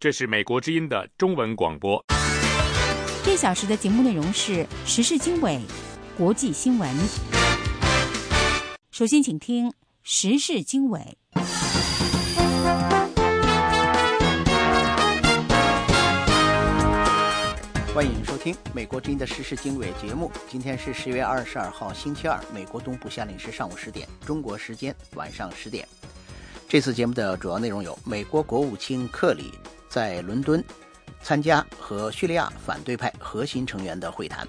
这是美国之音的中文广播。这小时的节目内容是时事经纬、国际新闻。首先，请听时事经纬。欢迎收听美国之音的时事经纬节目。今天是十月二十二号，星期二，美国东部夏令时上午十点，中国时间晚上十点。这次节目的主要内容有：美国国务卿克里在伦敦参加和叙利亚反对派核心成员的会谈；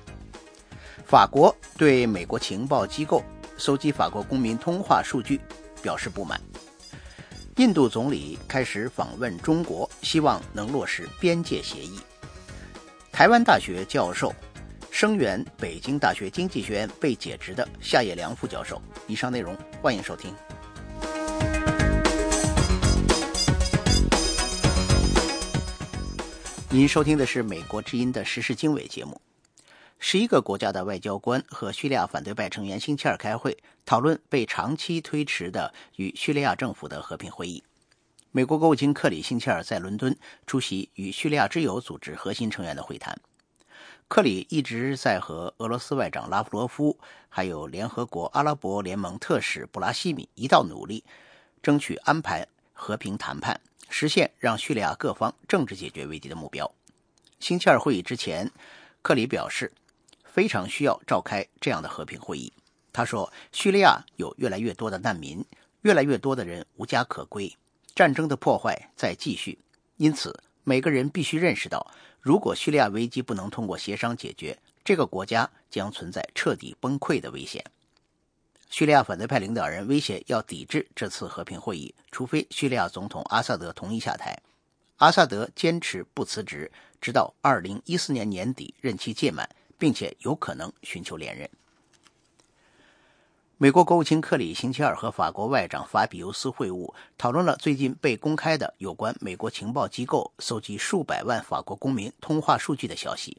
法国对美国情报机构搜集法国公民通话数据表示不满；印度总理开始访问中国，希望能落实边界协议。台湾大学教授声援北京大学经济学院被解职的夏业良副教授。以上内容欢迎收听。您收听的是美国之音的时事经纬节目。十一个国家的外交官和叙利亚反对派成员星期二开会，讨论被长期推迟的与叙利亚政府的和平会议。美国国务卿克里星期二在伦敦出席与叙利亚之友组织核心成员的会谈。克里一直在和俄罗斯外长拉夫罗夫，还有联合国阿拉伯联盟特使布拉西米一道努力，争取安排和平谈判，实现让叙利亚各方政治解决危机的目标。星期二会议之前，克里表示非常需要召开这样的和平会议。他说：“叙利亚有越来越多的难民，越来越多的人无家可归。”战争的破坏在继续，因此每个人必须认识到，如果叙利亚危机不能通过协商解决，这个国家将存在彻底崩溃的危险。叙利亚反对派领导人威胁要抵制这次和平会议，除非叙利亚总统阿萨德同意下台。阿萨德坚持不辞职，直到2014年年底任期届满，并且有可能寻求连任。美国国务卿克里星期二和法国外长法比尤斯会晤，讨论了最近被公开的有关美国情报机构搜集数百万法国公民通话数据的消息。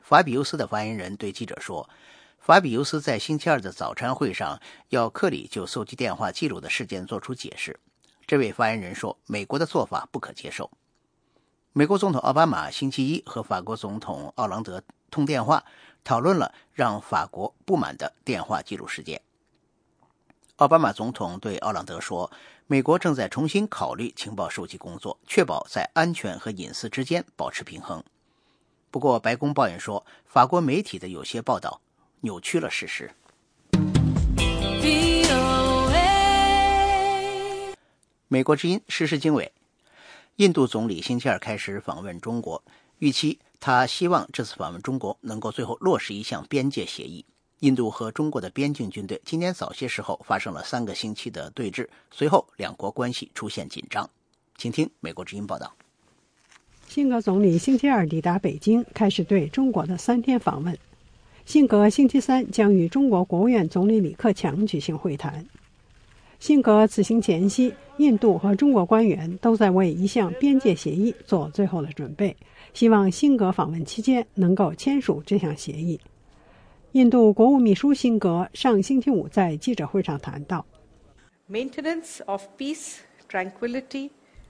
法比尤斯的发言人对记者说：“法比尤斯在星期二的早餐会上要克里就搜集电话记录的事件作出解释。”这位发言人说：“美国的做法不可接受。”美国总统奥巴马星期一和法国总统奥朗德通电话，讨论了让法国不满的电话记录事件。奥巴马总统对奥朗德说：“美国正在重新考虑情报收集工作，确保在安全和隐私之间保持平衡。”不过，白宫抱怨说，法国媒体的有些报道扭曲了事实。美国之音时事经纬：印度总理星期二开始访问中国，预期他希望这次访问中国能够最后落实一项边界协议。印度和中国的边境军队今天早些时候发生了三个星期的对峙，随后两国关系出现紧张。请听美国之音报道。辛格总理星期二抵达北京，开始对中国的三天访问。辛格星期三将与中国国务院总理李克强举行会谈。辛格此行前夕，印度和中国官员都在为一项边界协议做最后的准备，希望辛格访问期间能够签署这项协议。印度国务秘书辛格上星期五在记者会上谈到：“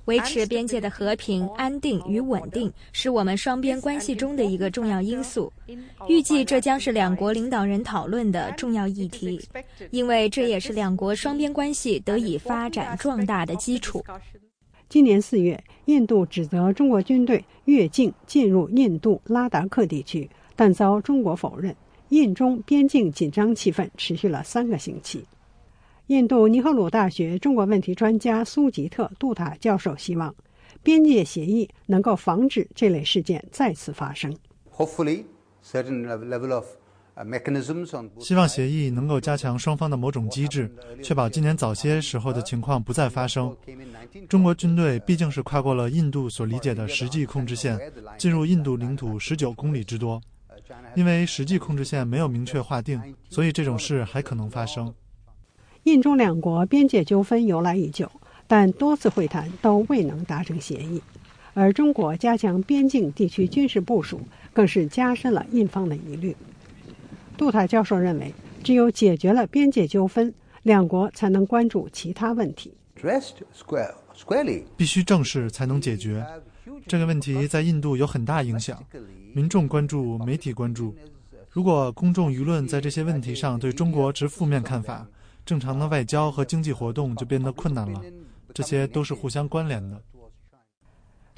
维持边界的和平、安定与稳定是我们双边关系中的一个重要因素。预计这将是两国领导人讨论的重要议题，因为这也是两国双边关系得以发展壮大的基础。”今年四月，印度指责中国军队越境进入印度拉达克地区，但遭中国否认。印中边境紧张气氛持续了三个星期。印度尼赫鲁大学中国问题专家苏吉特·杜塔教授希望，边界协议能够防止这类事件再次发生。Hopefully, certain level of 希望协议能够加强双方的某种机制，确保今年早些时候的情况不再发生。中国军队毕竟是跨过了印度所理解的实际控制线，进入印度领土十九公里之多。因为实际控制线没有明确划定，所以这种事还可能发生。印中两国边界纠纷由来已久，但多次会谈都未能达成协议。而中国加强边境地区军事部署，更是加深了印方的疑虑。杜塔教授认为，只有解决了边界纠纷，两国才能关注其他问题。必须正视才能解决。这个问题在印度有很大影响，民众关注，媒体关注。如果公众舆论在这些问题上对中国持负面看法，正常的外交和经济活动就变得困难了。这些都是互相关联的。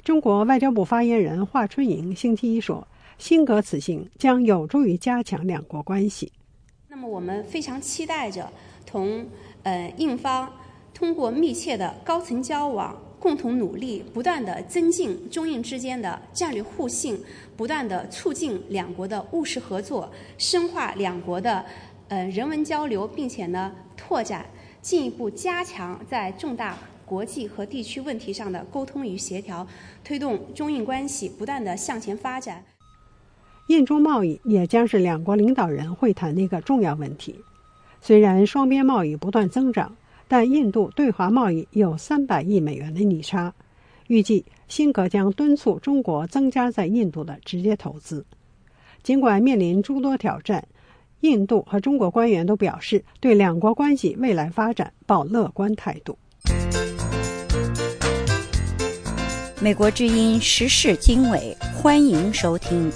中国外交部发言人华春莹星期一说：“辛格此行将有助于加强两国关系。”那么，我们非常期待着同呃印方通过密切的高层交往。共同努力，不断的增进中印之间的战略互信，不断的促进两国的务实合作，深化两国的呃人文交流，并且呢拓展进一步加强在重大国际和地区问题上的沟通与协调，推动中印关系不断的向前发展。印中贸易也将是两国领导人会谈的一个重要问题。虽然双边贸易不断增长。但印度对华贸易有三百亿美元的逆差，预计辛格将敦促中国增加在印度的直接投资。尽管面临诸多挑战，印度和中国官员都表示对两国关系未来发展抱乐观态度。美国之音时事经纬，欢迎收听。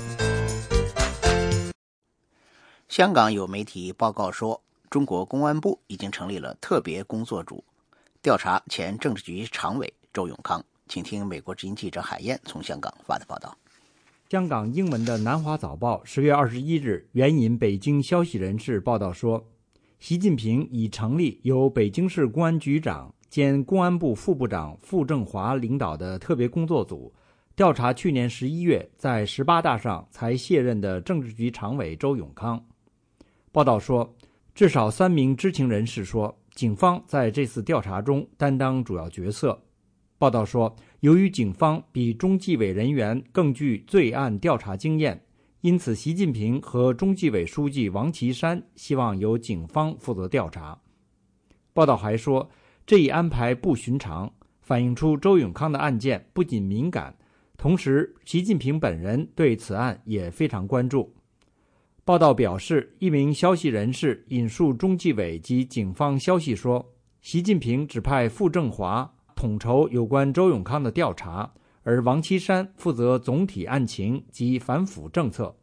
香港有媒体报告说。中国公安部已经成立了特别工作组，调查前政治局常委周永康。请听美国之音记者海燕从香港发的报道。香港英文的《南华早报》十月二十一日援引北京消息人士报道说，习近平已成立由北京市公安局长兼公安部副部长傅政华领导的特别工作组，调查去年十一月在十八大上才卸任的政治局常委周永康。报道说。至少三名知情人士说，警方在这次调查中担当主要角色。报道说，由于警方比中纪委人员更具罪案调查经验，因此习近平和中纪委书记王岐山希望由警方负责调查。报道还说，这一安排不寻常，反映出周永康的案件不仅敏感，同时习近平本人对此案也非常关注。报道表示，一名消息人士引述中纪委及警方消息说，习近平指派傅政华统筹有关周永康的调查，而王岐山负责总体案情及反腐政策。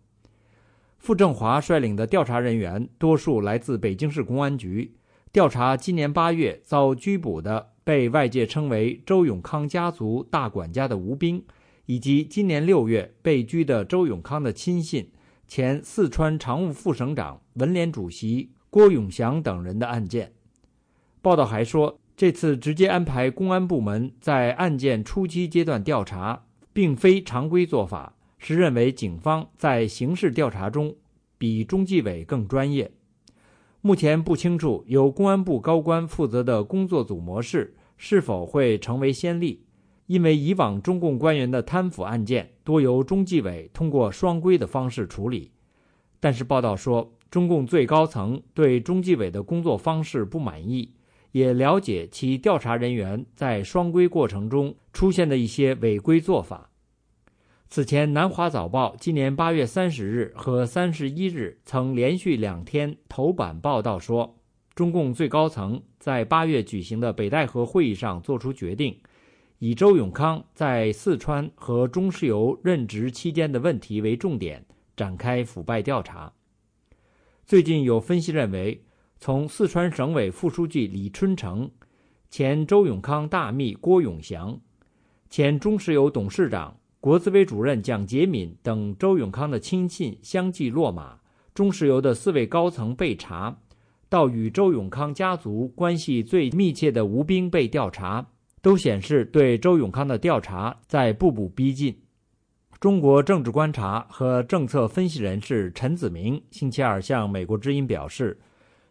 傅政华率领的调查人员多数来自北京市公安局，调查今年八月遭拘捕的被外界称为“周永康家族大管家”的吴斌，以及今年六月被拘的周永康的亲信。前四川常务副省长、文联主席郭永祥等人的案件。报道还说，这次直接安排公安部门在案件初期阶段调查，并非常规做法，是认为警方在刑事调查中比中纪委更专业。目前不清楚由公安部高官负责的工作组模式是否会成为先例。因为以往中共官员的贪腐案件多由中纪委通过双规的方式处理，但是报道说，中共最高层对中纪委的工作方式不满意，也了解其调查人员在双规过程中出现的一些违规做法。此前，《南华早报》今年八月三十日和三十一日曾连续两天头版报道说，中共最高层在八月举行的北戴河会议上作出决定。以周永康在四川和中石油任职期间的问题为重点，展开腐败调查。最近有分析认为，从四川省委副书记李春城、前周永康大秘郭永祥、前中石油董事长、国资委主任蒋洁敏等周永康的亲信相继落马，中石油的四位高层被查，到与周永康家族关系最密切的吴斌被调查。都显示对周永康的调查在步步逼近。中国政治观察和政策分析人士陈子明星期二向美国之音表示，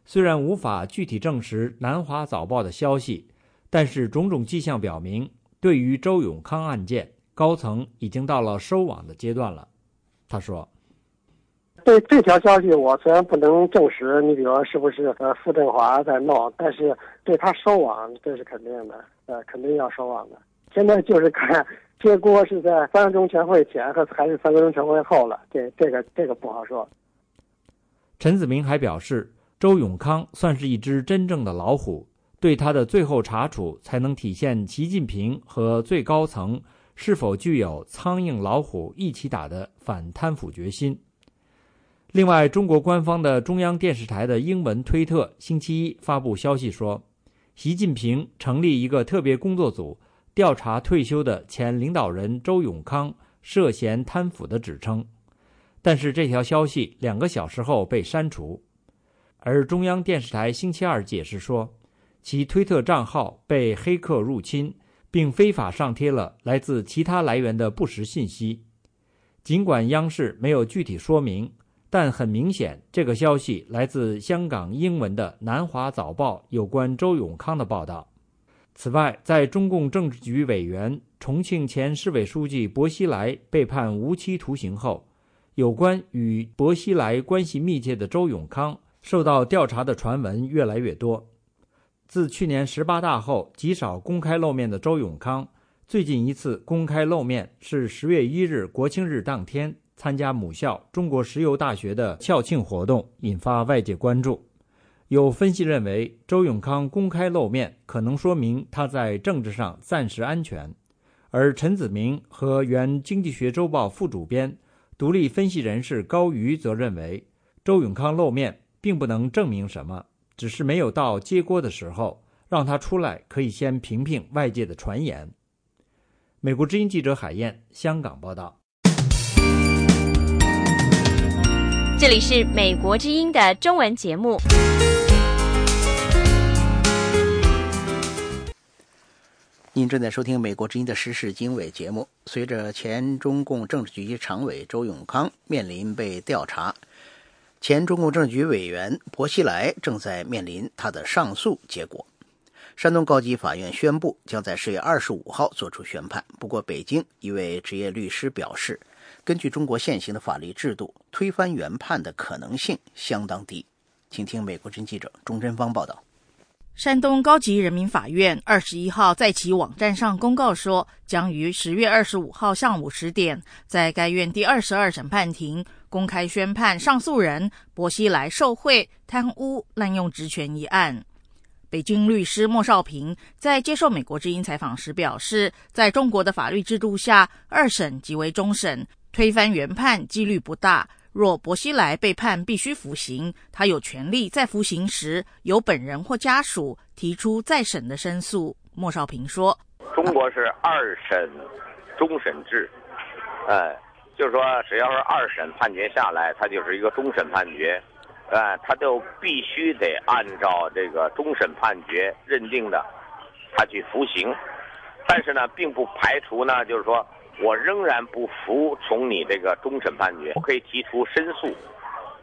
虽然无法具体证实《南华早报》的消息，但是种种迹象表明，对于周永康案件，高层已经到了收网的阶段了。他说：“对这条消息，我虽然不能证实，你比如说是不是呃傅振华在闹，但是对他收网这是肯定的。”呃，肯定要收网的。现在就是看这锅是在三个中全会前和还是三个中全会后了。这、这个、这个不好说。陈子明还表示，周永康算是一只真正的老虎，对他的最后查处才能体现习近平和最高层是否具有苍蝇老虎一起打的反贪腐决心。另外，中国官方的中央电视台的英文推特星期一发布消息说，习近平成立一个特别工作组，调查退休的前领导人周永康涉嫌贪腐的指称。但是这条消息两个小时后被删除，而中央电视台星期二解释说，其推特账号被黑客入侵，并非法上贴了来自其他来源的不实信息。尽管央视没有具体说明。但很明显，这个消息来自香港英文的《南华早报》有关周永康的报道。此外，在中共政治局委员、重庆前市委书记薄熙来被判无期徒刑后，有关与薄熙来关系密切的周永康受到调查的传闻越来越多。自去年十八大后极少公开露面的周永康，最近一次公开露面是十月一日国庆日当天。参加母校中国石油大学的校庆活动，引发外界关注。有分析认为，周永康公开露面可能说明他在政治上暂时安全。而陈子明和原《经济学周报》副主编、独立分析人士高瑜则认为，周永康露面并不能证明什么，只是没有到揭锅的时候，让他出来可以先评评外界的传言。美国之音记者海燕，香港报道。这里是美国之音的中文节目。您正在收听美国之音的时事经纬节目。随着前中共政治局常委周永康面临被调查，前中共政治局委员薄熙来正在面临他的上诉结果。山东高级法院宣布将在十月二十五号作出宣判。不过，北京一位职业律师表示。根据中国现行的法律制度，推翻原判的可能性相当低。请听美国军记者钟真芳报道。山东高级人民法院二十一号在其网站上公告说，将于十月二十五号上午十点，在该院第二十二审判庭公开宣判上诉人薄熙来受贿、贪污、滥用职权一案。北京律师莫少平在接受美国之音采访时表示，在中国的法律制度下，二审即为终审。推翻原判几率不大。若薄熙来被判必须服刑，他有权利在服刑时由本人或家属提出再审的申诉。莫少平说：“中国是二审终审制，呃，就是说只要是二审判决下来，它就是一个终审判决，呃，他就必须得按照这个终审判决认定的，他去服刑。但是呢，并不排除呢，就是说。”我仍然不服从你这个终审判决，我可以提出申诉，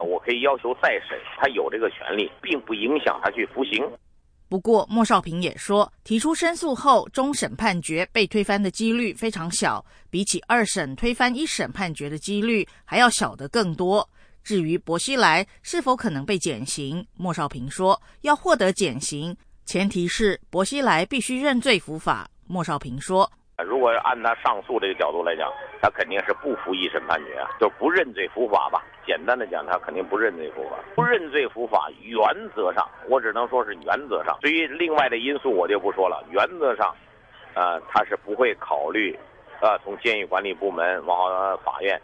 我可以要求再审，他有这个权利，并不影响他去服刑。不过，莫少平也说，提出申诉后，终审判决被推翻的几率非常小，比起二审推翻一审判决的几率还要小得更多。至于薄熙来是否可能被减刑，莫少平说，要获得减刑，前提是薄熙来必须认罪伏法。莫少平说。如果按他上诉这个角度来讲，他肯定是不服一审判决啊，就不认罪伏法吧。简单的讲，他肯定不认罪伏法。不认罪伏法，原则上，我只能说是原则上。至于另外的因素，我就不说了。原则上，呃，他是不会考虑，呃，从监狱管理部门往法院，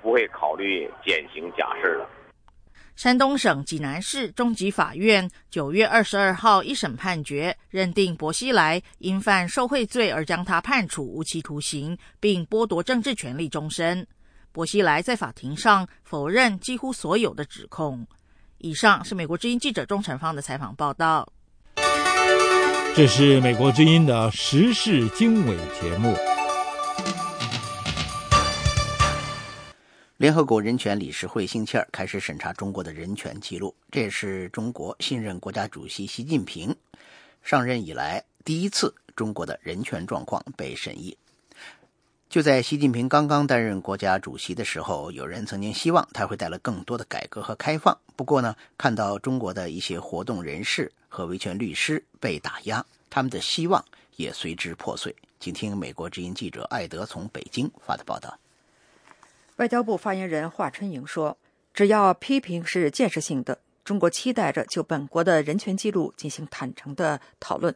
不会考虑减刑假释的。山东省济南市中级法院九月二十二号一审判决认定，薄熙来因犯受贿罪而将他判处无期徒刑，并剥夺政治权利终身。薄熙来在法庭上否认几乎所有的指控。以上是美国之音记者钟成芳的采访报道。这是美国之音的时事经纬节目。联合国人权理事会星期二开始审查中国的人权记录，这也是中国新任国家主席习近平上任以来第一次中国的人权状况被审议。就在习近平刚刚担任国家主席的时候，有人曾经希望他会带来更多的改革和开放。不过呢，看到中国的一些活动人士和维权律师被打压，他们的希望也随之破碎。请听美国之音记者艾德从北京发的报道。外交部发言人华春莹说：“只要批评是建设性的，中国期待着就本国的人权记录进行坦诚的讨论。”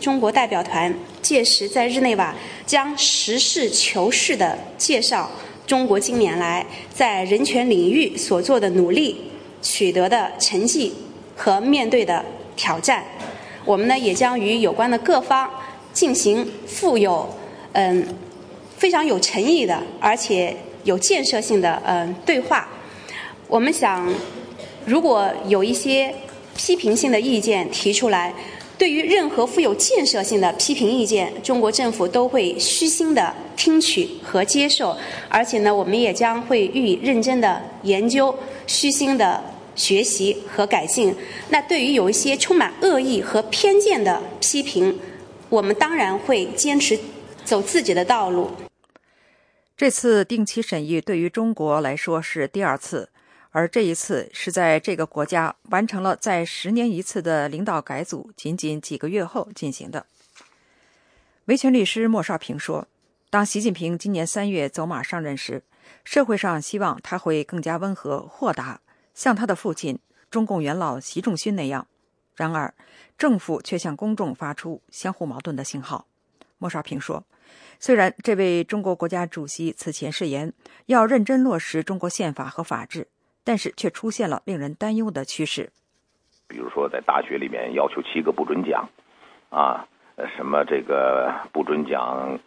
中国代表团届时在日内瓦将实事求是地介绍中国近年来在人权领域所做的努力、取得的成绩和面对的挑战。我们呢也将与有关的各方进行富有嗯非常有诚意的，而且有建设性的嗯对话。我们想，如果有一些批评性的意见提出来。对于任何富有建设性的批评意见，中国政府都会虚心的听取和接受，而且呢，我们也将会予以认真的研究、虚心的学习和改进。那对于有一些充满恶意和偏见的批评，我们当然会坚持走自己的道路。这次定期审议对于中国来说是第二次。而这一次是在这个国家完成了在十年一次的领导改组仅仅几个月后进行的。维权律师莫少平说：“当习近平今年三月走马上任时，社会上希望他会更加温和豁达，像他的父亲中共元老习仲勋那样。然而，政府却向公众发出相互矛盾的信号。”莫少平说：“虽然这位中国国家主席此前誓言要认真落实中国宪法和法治。”但是却出现了令人担忧的趋势，比如说在大学里面要求七个不准讲，啊，什么这个不准讲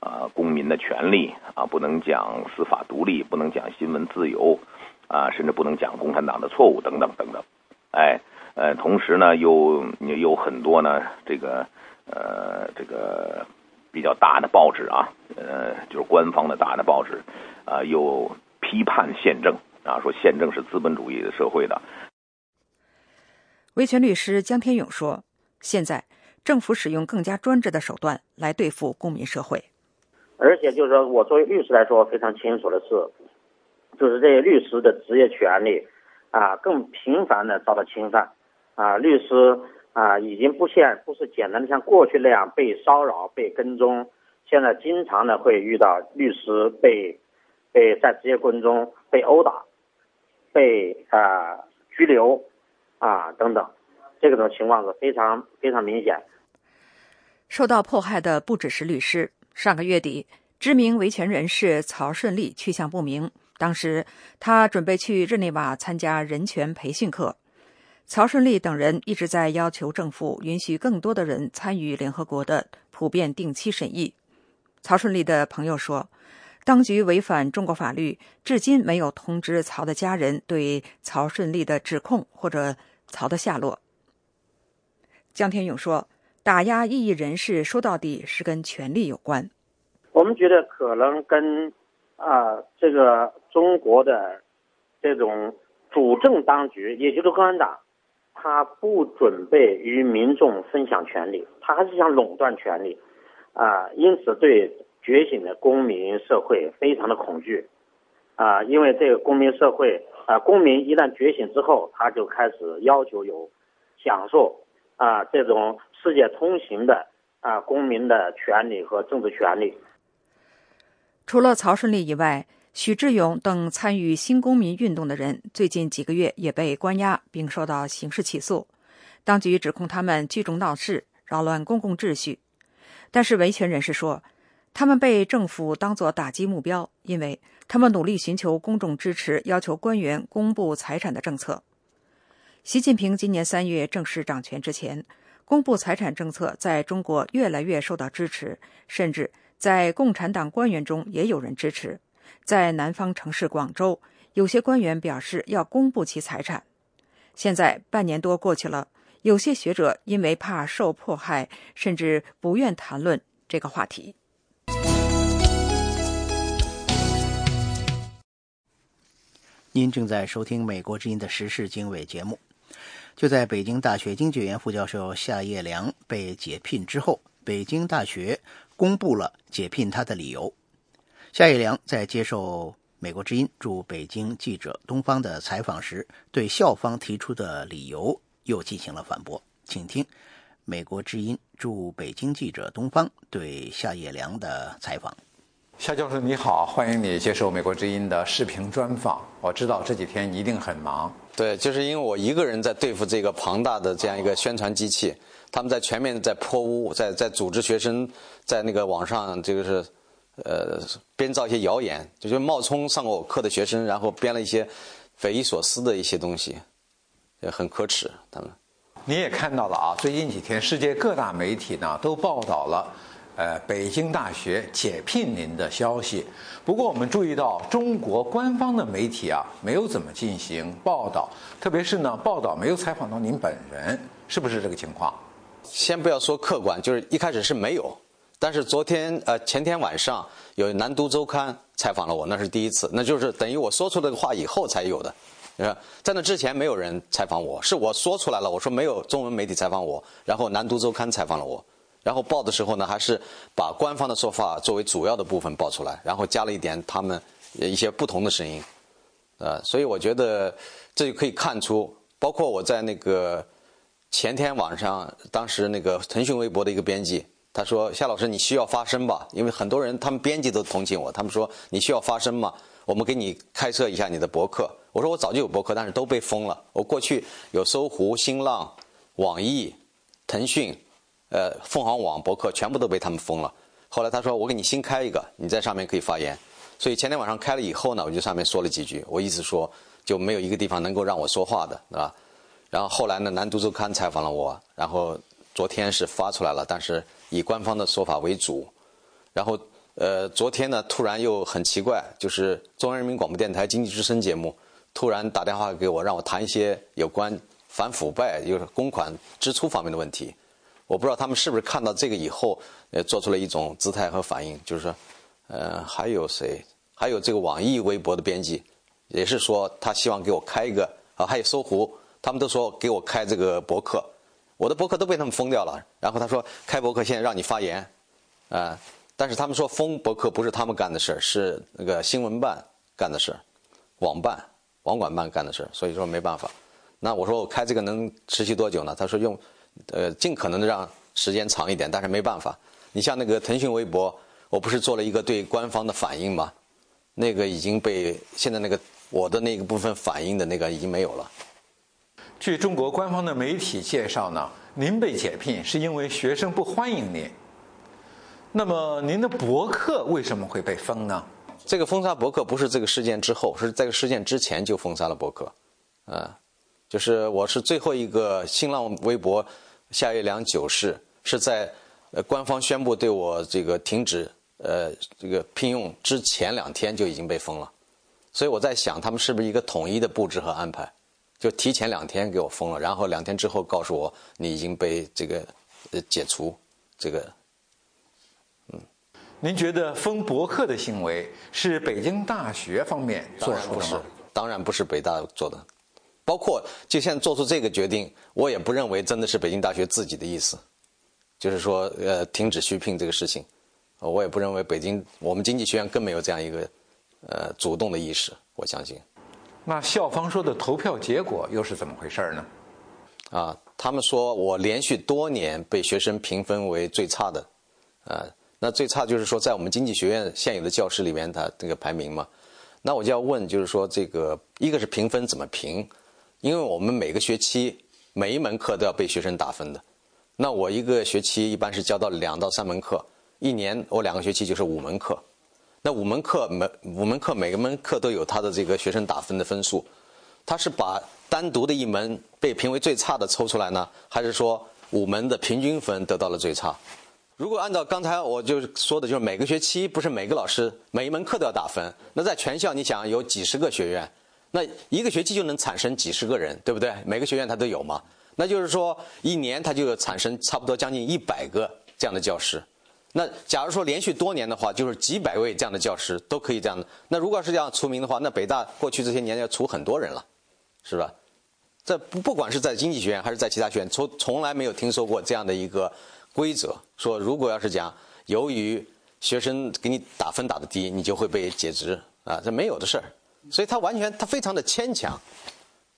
啊公民的权利啊，不能讲司法独立，不能讲新闻自由，啊，甚至不能讲共产党的错误等等等等，哎，呃，同时呢，又有很多呢，这个呃，这个比较大的报纸啊，呃，就是官方的大的报纸啊，又批判宪政。啊，说宪政是资本主义的社会的。维权律师江天勇说：“现在政府使用更加专制的手段来对付公民社会，而且就是说我作为律师来说，非常清楚的是，就是这些律师的职业权利啊，更频繁的遭到侵犯啊，律师啊，已经不现不是简单的像过去那样被骚扰、被跟踪，现在经常的会遇到律师被被在职业过程中被殴打。”被啊拘留啊等等，这种情况是非常非常明显。受到迫害的不只是律师。上个月底，知名维权人士曹顺利去向不明。当时他准备去日内瓦参加人权培训课。曹顺利等人一直在要求政府允许更多的人参与联合国的普遍定期审议。曹顺利的朋友说。当局违反中国法律，至今没有通知曹的家人对曹顺利的指控或者曹的下落。江天勇说：“打压异议人士，说到底是跟权力有关。我们觉得可能跟啊，这个中国的这种主政当局，也就是共产党，他不准备与民众分享权利，他还是想垄断权利啊，因此对。”觉醒的公民社会非常的恐惧，啊，因为这个公民社会啊，公民一旦觉醒之后，他就开始要求有享受啊这种世界通行的啊公民的权利和政治权利。除了曹顺利以外，许志勇等参与新公民运动的人，最近几个月也被关押并受到刑事起诉，当局指控他们聚众闹事，扰乱公共秩序。但是维权人士说。他们被政府当作打击目标，因为他们努力寻求公众支持，要求官员公布财产的政策。习近平今年三月正式掌权之前，公布财产政策在中国越来越受到支持，甚至在共产党官员中也有人支持。在南方城市广州，有些官员表示要公布其财产。现在半年多过去了，有些学者因为怕受迫害，甚至不愿谈论这个话题。您正在收听《美国之音》的时事经纬节目。就在北京大学经济院副教授夏业良被解聘之后，北京大学公布了解聘他的理由。夏业良在接受《美国之音》驻北京记者东方的采访时，对校方提出的理由又进行了反驳。请听《美国之音》驻北京记者东方对夏业良的采访。夏教授你好，欢迎你接受美国之音的视频专访。我知道这几天你一定很忙。对，就是因为我一个人在对付这个庞大的这样一个宣传机器，他们在全面在泼污，在在组织学生在那个网上这个是，呃，编造一些谣言，就是冒充上过我课的学生，然后编了一些匪夷所思的一些东西，也很可耻。他们，你也看到了啊，最近几天世界各大媒体呢都报道了。呃，北京大学解聘您的消息。不过我们注意到，中国官方的媒体啊，没有怎么进行报道，特别是呢，报道没有采访到您本人，是不是这个情况？先不要说客观，就是一开始是没有，但是昨天呃前天晚上有南都周刊采访了我，那是第一次，那就是等于我说出这个话以后才有的，是在那之前没有人采访我，是我说出来了，我说没有中文媒体采访我，然后南都周刊采访了我。然后报的时候呢，还是把官方的说法作为主要的部分报出来，然后加了一点他们一些不同的声音，呃，所以我觉得这就可以看出，包括我在那个前天晚上，当时那个腾讯微博的一个编辑，他说夏老师你需要发声吧，因为很多人他们编辑都同情我，他们说你需要发声嘛，我们给你开设一下你的博客。我说我早就有博客，但是都被封了。我过去有搜狐、新浪、网易、腾讯。呃，凤凰网博客全部都被他们封了。后来他说：“我给你新开一个，你在上面可以发言。”所以前天晚上开了以后呢，我就上面说了几句。我意思说，就没有一个地方能够让我说话的，是吧？然后后来呢，南都周刊采访了我，然后昨天是发出来了，但是以官方的说法为主。然后呃，昨天呢，突然又很奇怪，就是中央人民广播电台经济之声节目突然打电话给我，让我谈一些有关反腐败、就是公款支出方面的问题。我不知道他们是不是看到这个以后，呃，做出了一种姿态和反应，就是说，呃，还有谁？还有这个网易微博的编辑，也是说他希望给我开一个啊，还有搜狐，他们都说给我开这个博客，我的博客都被他们封掉了。然后他说开博客现在让你发言，啊，但是他们说封博客不是他们干的事儿，是那个新闻办干的事儿，网办、网管办干的事儿，所以说没办法。那我说我开这个能持续多久呢？他说用。呃，尽可能的让时间长一点，但是没办法。你像那个腾讯微博，我不是做了一个对官方的反应吗？那个已经被现在那个我的那个部分反应的那个已经没有了。据中国官方的媒体介绍呢，您被解聘是因为学生不欢迎您。那么您的博客为什么会被封呢？这个封杀博客不是这个事件之后，是这个事件之前就封杀了博客，啊。就是我是最后一个新浪微博夏月良九世是在呃官方宣布对我这个停止呃这个聘用之前两天就已经被封了，所以我在想他们是不是一个统一的布置和安排，就提前两天给我封了，然后两天之后告诉我你已经被这个呃解除这个，嗯，您觉得封博客的行为是北京大学方面做出的吗？当然不是北大做的。包括就现在做出这个决定，我也不认为真的是北京大学自己的意思，就是说呃停止续聘这个事情，我也不认为北京我们经济学院更没有这样一个呃主动的意识，我相信。那校方说的投票结果又是怎么回事呢？啊，他们说我连续多年被学生评分为最差的，啊，那最差就是说在我们经济学院现有的教师里面，他这个排名嘛，那我就要问，就是说这个一个是评分怎么评？因为我们每个学期每一门课都要被学生打分的，那我一个学期一般是教到两到三门课，一年我两个学期就是五门课，那五门课每五门课每个门课都有他的这个学生打分的分数，他是把单独的一门被评为最差的抽出来呢，还是说五门的平均分得到了最差？如果按照刚才我就说的，就是每个学期不是每个老师每一门课都要打分，那在全校你想有几十个学院？那一个学期就能产生几十个人，对不对？每个学院它都有嘛。那就是说，一年它就产生差不多将近一百个这样的教师。那假如说连续多年的话，就是几百位这样的教师都可以这样的。那如果是这样除名的话，那北大过去这些年要除很多人了，是吧？这不不管是在经济学院还是在其他学院，从从来没有听说过这样的一个规则，说如果要是讲由于学生给你打分打的低，你就会被解职啊，这没有的事儿。所以他完全他非常的牵强，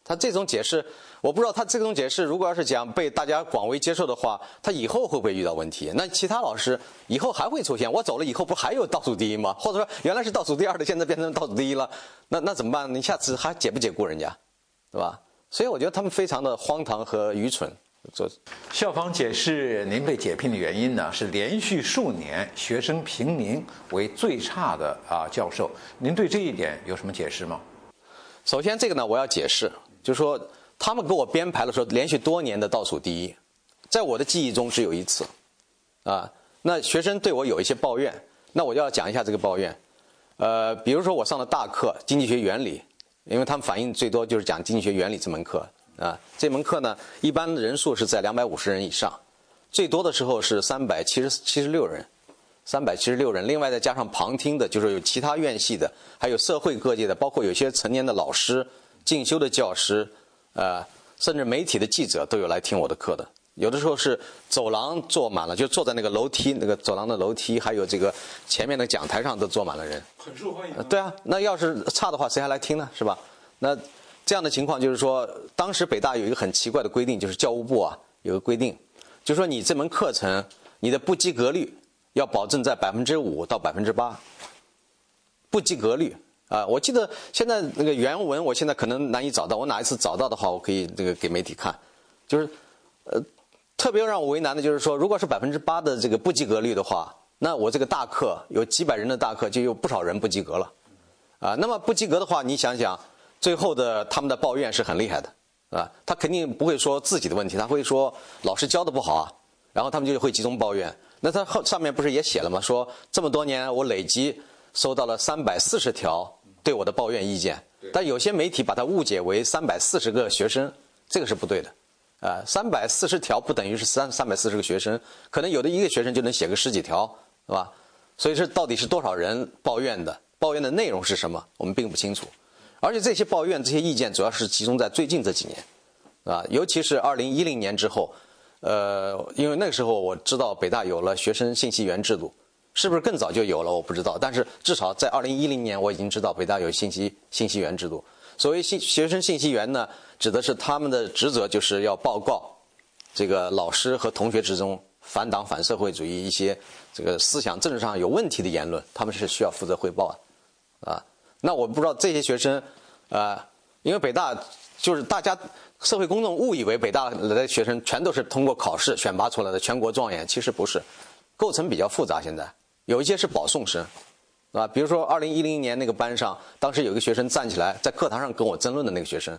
他这种解释，我不知道他这种解释，如果要是讲被大家广为接受的话，他以后会不会遇到问题？那其他老师以后还会出现？我走了以后，不还有倒数第一吗？或者说原来是倒数第二的，现在变成倒数第一了？那那怎么办？你下次还解不解雇人家，对吧？所以我觉得他们非常的荒唐和愚蠢。做校方解释，您被解聘的原因呢，是连续数年学生评您为最差的啊教授。您对这一点有什么解释吗？首先，这个呢，我要解释。就是说，他们给我编排了说连续多年的倒数第一，在我的记忆中只有一次，啊，那学生对我有一些抱怨，那我就要讲一下这个抱怨，呃，比如说我上的大课经济学原理，因为他们反映最多就是讲经济学原理这门课，啊，这门课呢一般人数是在两百五十人以上，最多的时候是三百七十七十六人，三百七十六人，另外再加上旁听的，就是有其他院系的，还有社会各界的，包括有些成年的老师。进修的教师，呃，甚至媒体的记者都有来听我的课的。有的时候是走廊坐满了，就坐在那个楼梯那个走廊的楼梯，还有这个前面的讲台上都坐满了人。很受欢迎。对啊，那要是差的话，谁还来听呢？是吧？那这样的情况就是说，当时北大有一个很奇怪的规定，就是教务部啊有个规定，就说你这门课程你的不及格率要保证在百分之五到百分之八，不及格率。啊，我记得现在那个原文，我现在可能难以找到。我哪一次找到的话，我可以这个给媒体看。就是，呃，特别让我为难的就是说，如果是百分之八的这个不及格率的话，那我这个大课有几百人的大课，就有不少人不及格了。啊，那么不及格的话，你想想，最后的他们的抱怨是很厉害的，啊，他肯定不会说自己的问题，他会说老师教的不好啊，然后他们就会集中抱怨。那他后上面不是也写了吗？说这么多年我累积收到了三百四十条。对我的抱怨意见，但有些媒体把它误解为三百四十个学生，这个是不对的，啊，三百四十条不等于是三三百四十个学生，可能有的一个学生就能写个十几条，是吧？所以这到底是多少人抱怨的？抱怨的内容是什么？我们并不清楚，而且这些抱怨、这些意见主要是集中在最近这几年，啊，尤其是二零一零年之后，呃，因为那个时候我知道北大有了学生信息源制度。是不是更早就有了？我不知道。但是至少在二零一零年，我已经知道北大有信息信息源制度。所谓信学生信息源呢，指的是他们的职责就是要报告这个老师和同学之中反党反社会主义一些这个思想政治上有问题的言论，他们是需要负责汇报的啊。那我不知道这些学生啊，因为北大就是大家社会公众误以为北大来的学生全都是通过考试选拔出来的全国状元，其实不是，构成比较复杂。现在。有一些是保送生，啊，比如说二零一零年那个班上，当时有一个学生站起来在课堂上跟我争论的那个学生，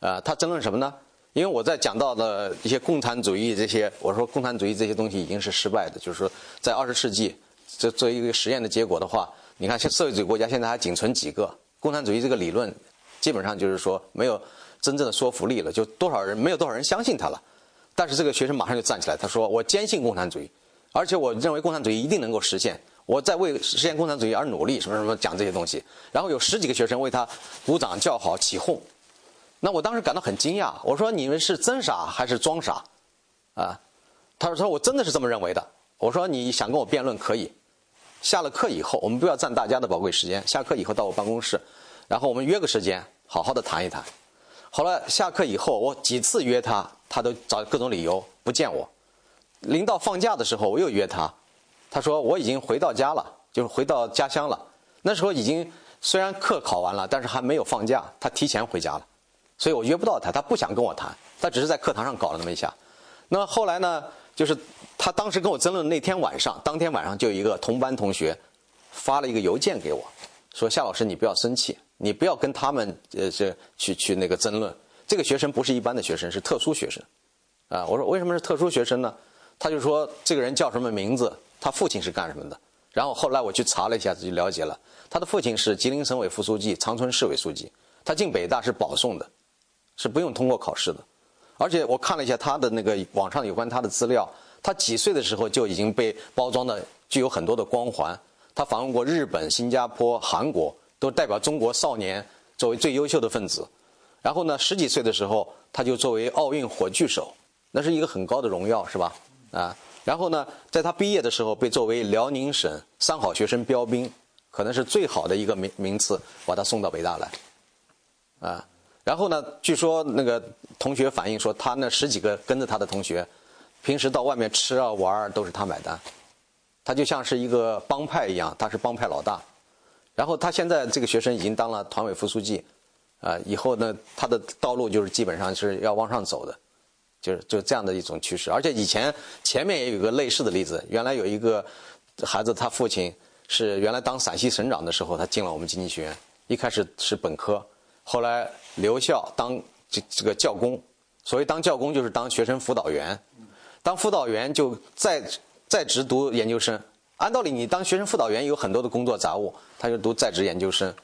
啊，他争论什么呢？因为我在讲到的一些共产主义这些，我说共产主义这些东西已经是失败的，就是说在二十世纪，这作为一个实验的结果的话，你看，像社会主义国家现在还仅存几个共产主义这个理论，基本上就是说没有真正的说服力了，就多少人没有多少人相信他了。但是这个学生马上就站起来，他说：“我坚信共产主义。”而且我认为共产主义一定能够实现，我在为实现共产主义而努力，什么什么讲这些东西。然后有十几个学生为他鼓掌叫好起哄，那我当时感到很惊讶。我说：“你们是真傻还是装傻？”啊，他说说：“我真的是这么认为的。”我说：“你想跟我辩论可以，下了课以后，我们不要占大家的宝贵时间。下课以后到我办公室，然后我们约个时间，好好的谈一谈。”后来下课以后，我几次约他，他都找各种理由不见我。临到放假的时候，我又约他，他说我已经回到家了，就是回到家乡了。那时候已经虽然课考完了，但是还没有放假，他提前回家了，所以我约不到他。他不想跟我谈，他只是在课堂上搞了那么一下。那后来呢，就是他当时跟我争论那天晚上，当天晚上就有一个同班同学发了一个邮件给我，说夏老师你不要生气，你不要跟他们呃这去去那个争论。这个学生不是一般的学生，是特殊学生。啊，我说为什么是特殊学生呢？他就说这个人叫什么名字？他父亲是干什么的？然后后来我去查了一下子，就了解了，他的父亲是吉林省委副书记、长春市委书记。他进北大是保送的，是不用通过考试的。而且我看了一下他的那个网上有关他的资料，他几岁的时候就已经被包装的具有很多的光环。他访问过日本、新加坡、韩国，都代表中国少年作为最优秀的分子。然后呢，十几岁的时候他就作为奥运火炬手，那是一个很高的荣耀，是吧？啊，然后呢，在他毕业的时候被作为辽宁省三好学生标兵，可能是最好的一个名名次，把他送到北大来。啊，然后呢，据说那个同学反映说，他那十几个跟着他的同学，平时到外面吃啊玩儿都是他买单，他就像是一个帮派一样，他是帮派老大。然后他现在这个学生已经当了团委副书记，啊，以后呢，他的道路就是基本上是要往上走的，就是就这样的一种趋势。而且以前前面也有个类似的例子，原来有一个孩子，他父亲是原来当陕西省长的时候，他进了我们经济学院，一开始是本科，后来留校当这这个教工，所谓当教工就是当学生辅导员，当辅导员就在在职读研究生。按道理，你当学生辅导员有很多的工作杂物，他就读在职研究生，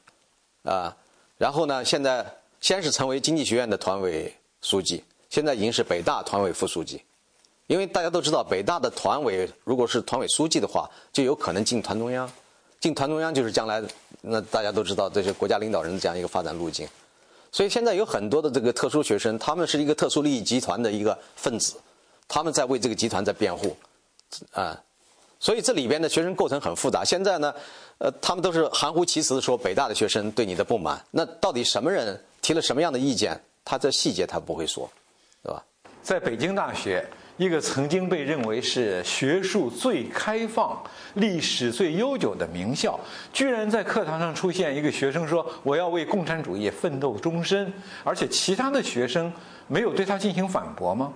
啊，然后呢，现在先是成为经济学院的团委书记，现在已经是北大团委副书记，因为大家都知道，北大的团委如果是团委书记的话，就有可能进团中央，进团中央就是将来那大家都知道这些国家领导人的这样一个发展路径，所以现在有很多的这个特殊学生，他们是一个特殊利益集团的一个分子，他们在为这个集团在辩护，啊。所以这里边的学生构成很复杂。现在呢，呃，他们都是含糊其辞的说北大的学生对你的不满。那到底什么人提了什么样的意见？他这细节他不会说，是吧？在北京大学，一个曾经被认为是学术最开放、历史最悠久的名校，居然在课堂上出现一个学生说：“我要为共产主义奋斗终身。”而且其他的学生没有对他进行反驳吗？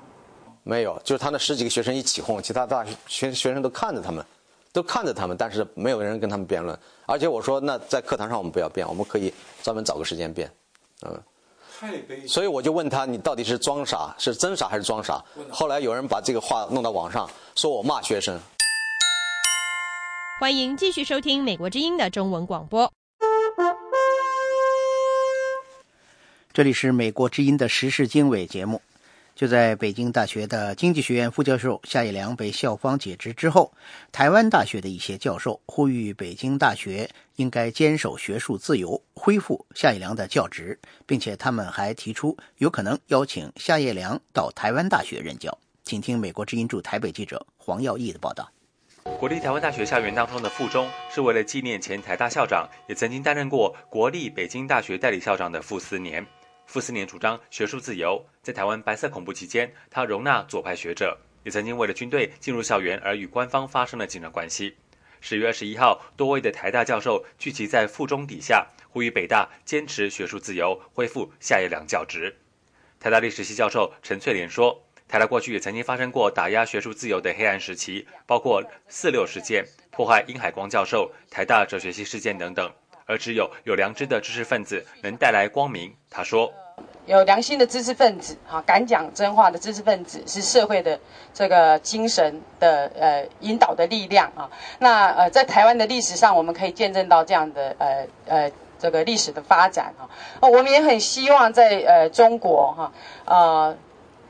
没有，就是他那十几个学生一起哄，其他大学学学生都看着他们，都看着他们，但是没有人跟他们辩论。而且我说，那在课堂上我们不要辩，我们可以专门找个时间辩，嗯。太悲。所以我就问他，你到底是装傻，是真傻还是装傻？后来有人把这个话弄到网上，说我骂学生。欢迎继续收听美国之音的中文广播。这里是美国之音的时事经纬节目。就在北京大学的经济学院副教授夏一良被校方解职之后，台湾大学的一些教授呼吁北京大学应该坚守学术自由，恢复夏一良的教职，并且他们还提出有可能邀请夏一良到台湾大学任教。请听美国之音驻台北记者黄耀义的报道。国立台湾大学校园当中的附中，是为了纪念前台大校长，也曾经担任过国立北京大学代理校长的傅斯年。傅斯年主张学术自由，在台湾白色恐怖期间，他容纳左派学者，也曾经为了军队进入校园而与官方发生了紧张关系。十月二十一号，多位的台大教授聚集在附中底下，呼吁北大坚持学术自由，恢复夏业良教职。台大历史系教授陈翠莲说：“台大过去也曾经发生过打压学术自由的黑暗时期，包括四六事件、迫害殷海光教授、台大哲学系事件等等。”而只有有良知的知识分子能带来光明。他说：“有良心的知识分子，哈，敢讲真话的知识分子是社会的这个精神的呃引导的力量啊。那呃，在台湾的历史上，我们可以见证到这样的呃呃这个历史的发展啊。我们也很希望在呃中国哈呃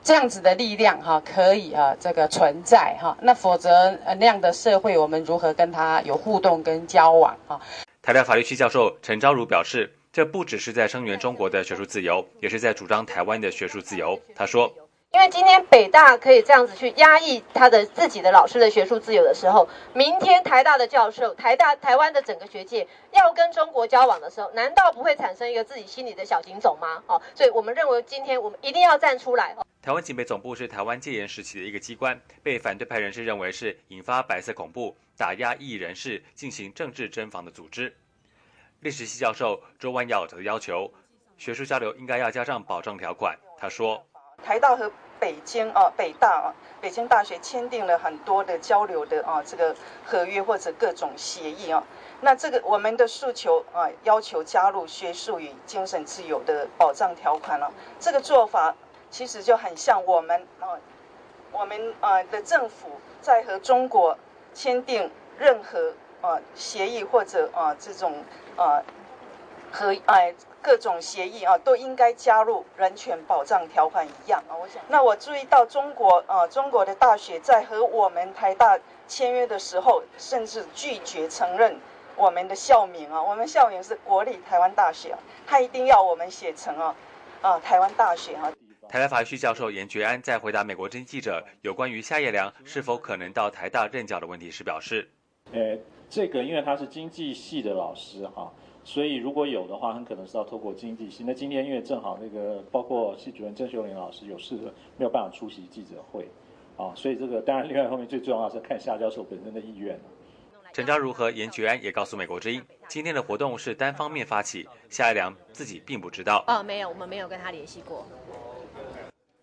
这样子的力量哈可以啊这个存在哈。那否则呃那样的社会，我们如何跟他有互动跟交往啊？”台大法律系教授陈昭如表示，这不只是在声援中国的学术自由，也是在主张台湾的学术自由。他说：“因为今天北大可以这样子去压抑他的自己的老师的学术自由的时候，明天台大的教授、台大台湾的整个学界要跟中国交往的时候，难道不会产生一个自己心里的小警种吗？哦，所以我们认为今天我们一定要站出来。”台湾警备总部是台湾戒严时期的一个机关，被反对派人士认为是引发白色恐怖。打压异议人士进行政治侦防的组织。历史系教授周万耀则要求，学术交流应该要加上保障条款。他说：“台大和北京啊，北大啊，北京大学签订了很多的交流的啊这个合约或者各种协议啊。那这个我们的诉求啊，要求加入学术与精神自由的保障条款了。这个做法其实就很像我们啊，我们啊的政府在和中国。”签订任何啊协议或者啊这种啊和哎各种协议啊都应该加入人权保障条款一样啊。我想，那我注意到中国啊中国的大学在和我们台大签约的时候，甚至拒绝承认我们的校名啊。我们校名是国立台湾大学，他一定要我们写成啊啊台湾大学啊。台大法学系教授严觉安在回答美国真记者有关于夏业良是否可能到台大任教的问题时表示：“呃，这个因为他是经济系的老师哈，所以如果有的话，很可能是要透过经济系。那今天因为正好那个包括系主任郑秀玲老师有事没有办法出席记者会，啊，所以这个当然另外后面最重要是看夏教授本身的意愿。陈昭如和严觉安也告诉美国之音，今天的活动是单方面发起，夏一良自己并不知道。哦，没有，我们没有跟他联系过。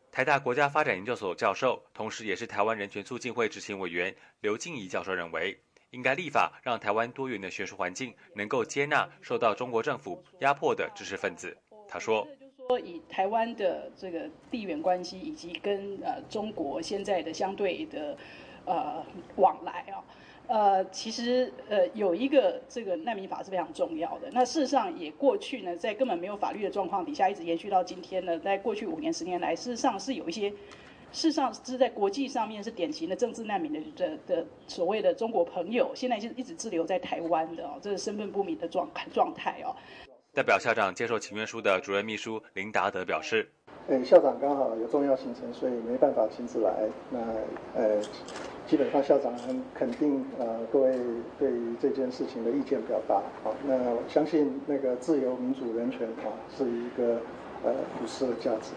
台大国家发展研究所教授，同时也是台湾人权促进会执行委员刘静怡教授认为，应该立法让台湾多元的学术环境能够接纳受到中国政府压迫的知识分子。他说：“就说，以台湾的这个地缘关系，以及跟呃中国现在的相对的呃往来啊。”呃，其实呃有一个这个难民法是非常重要的。那事实上也过去呢，在根本没有法律的状况底下，一直延续到今天呢。在过去五年、十年来，事实上是有一些，事实上是在国际上面是典型的政治难民的的的所谓的中国朋友，现在就一直滞留在台湾的哦，这是身份不明的状状态哦。代表校长接受请愿书的主任秘书林达德表示：“哎，校长刚好有重要行程，所以没办法亲自来。那呃。”基本上校长很肯定，呃，各位对于这件事情的意见表达，好，那我相信那个自由、民主、人权啊，是一个呃普世的价值。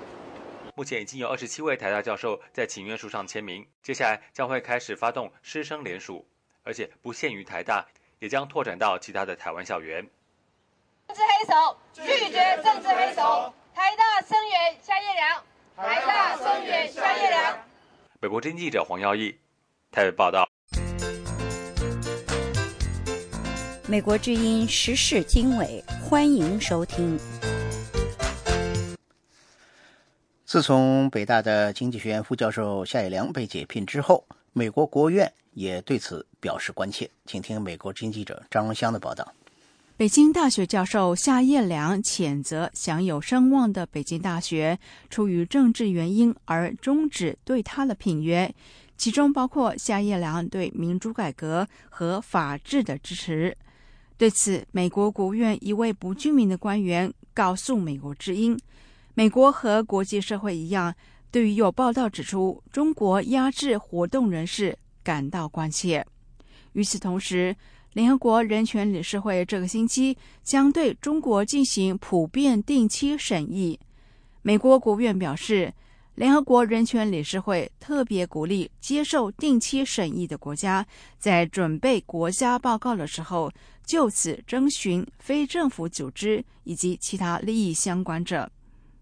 目前已经有二十七位台大教授在请愿书上签名，接下来将会开始发动师生联署，而且不限于台大，也将拓展到其他的台湾校园。政治黑手拒绝政治黑手，台大声援夏叶良，台大声援夏叶良。美国经记者黄耀义。台北报道。美国之音时事经纬，欢迎收听。自从北大的经济学院副教授夏野良被解聘之后，美国国务院也对此表示关切。请听美国之音记者张荣香的报道。北京大学教授夏彦良谴责享有声望的北京大学出于政治原因而终止对他的聘约。其中包括夏叶良对民主改革和法治的支持。对此，美国国务院一位不具名的官员告诉美国之音：“美国和国际社会一样，对于有报道指出中国压制活动人士感到关切。”与此同时，联合国人权理事会这个星期将对中国进行普遍定期审议。美国国务院表示。联合国人权理事会特别鼓励接受定期审议的国家，在准备国家报告的时候，就此征询非政府组织以及其他利益相关者。